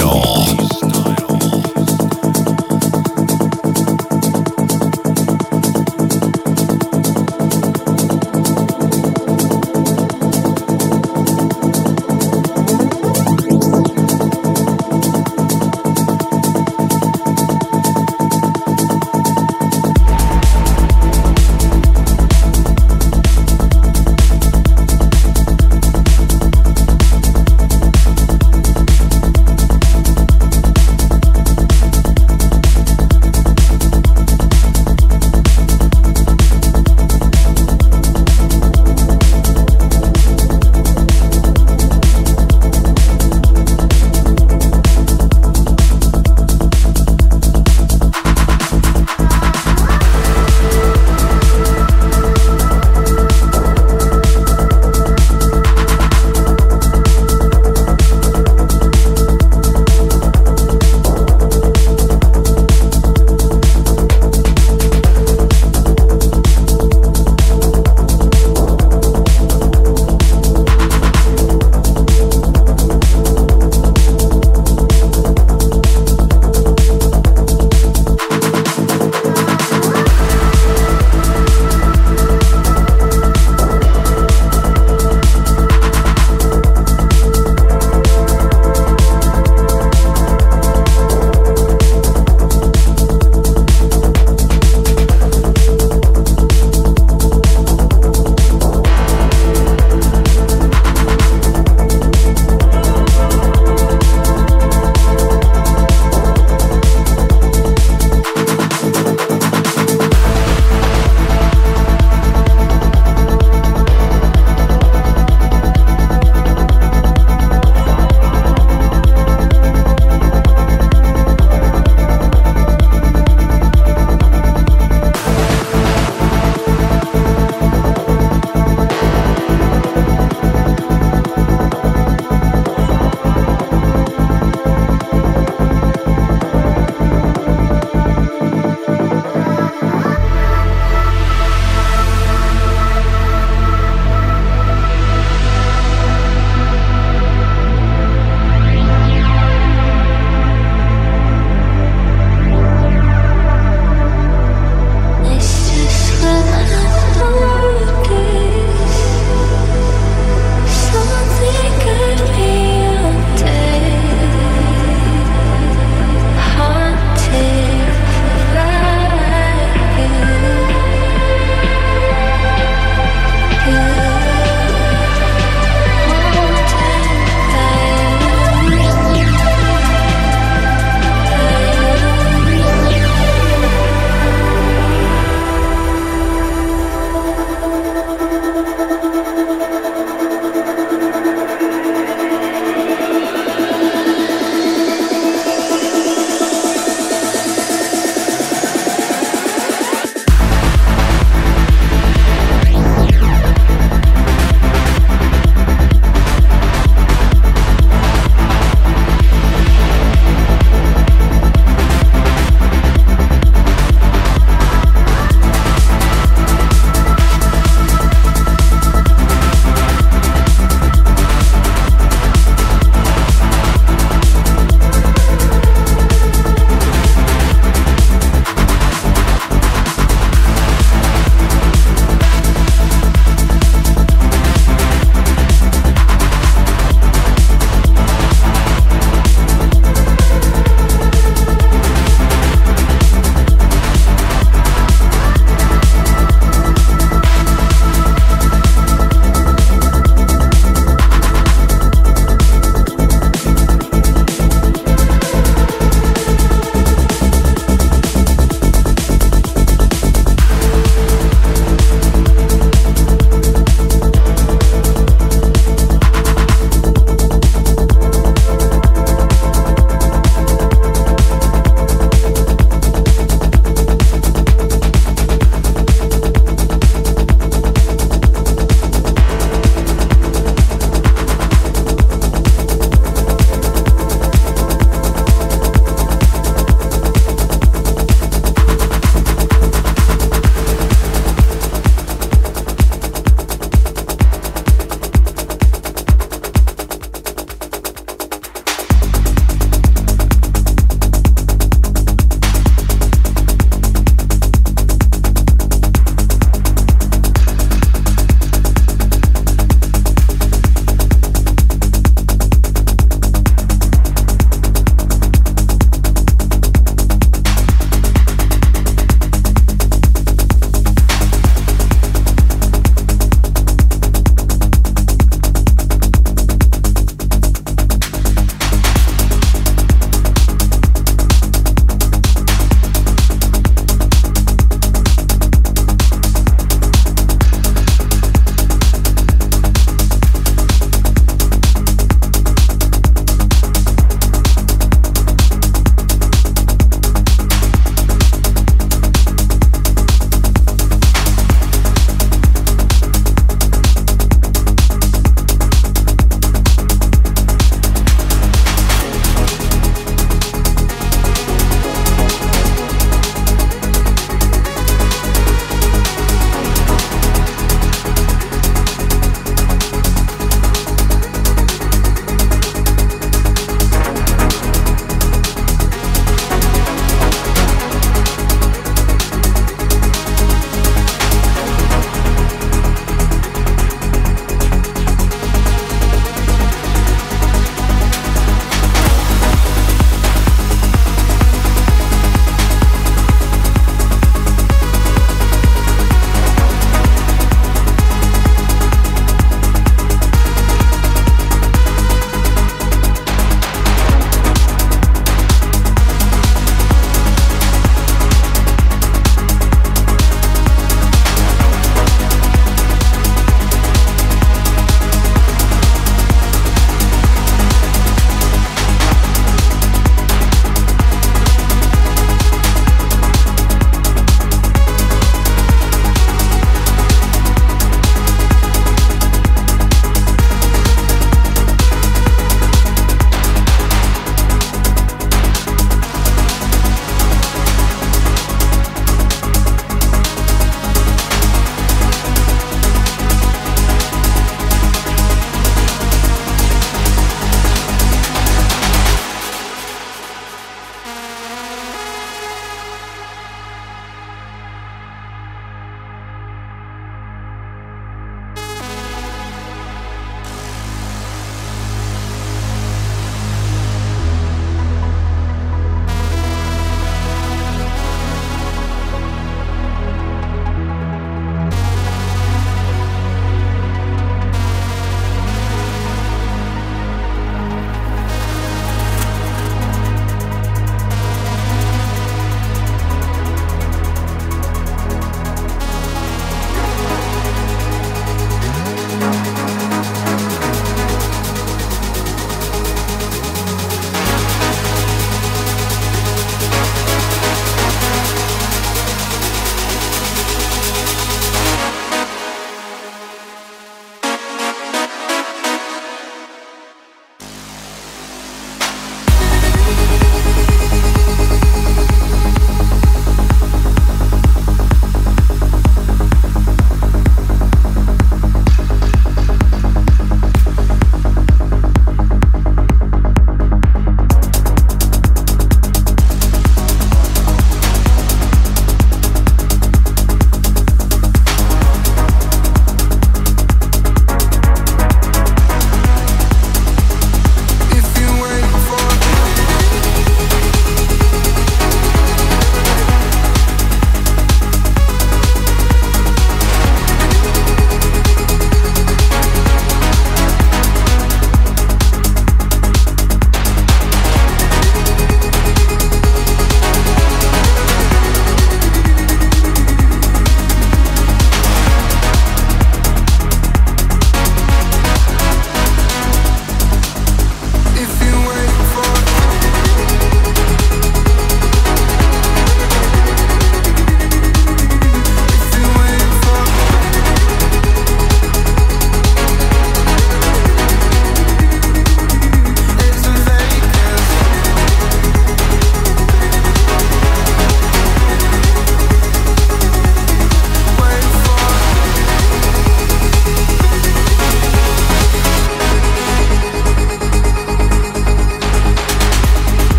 Smile.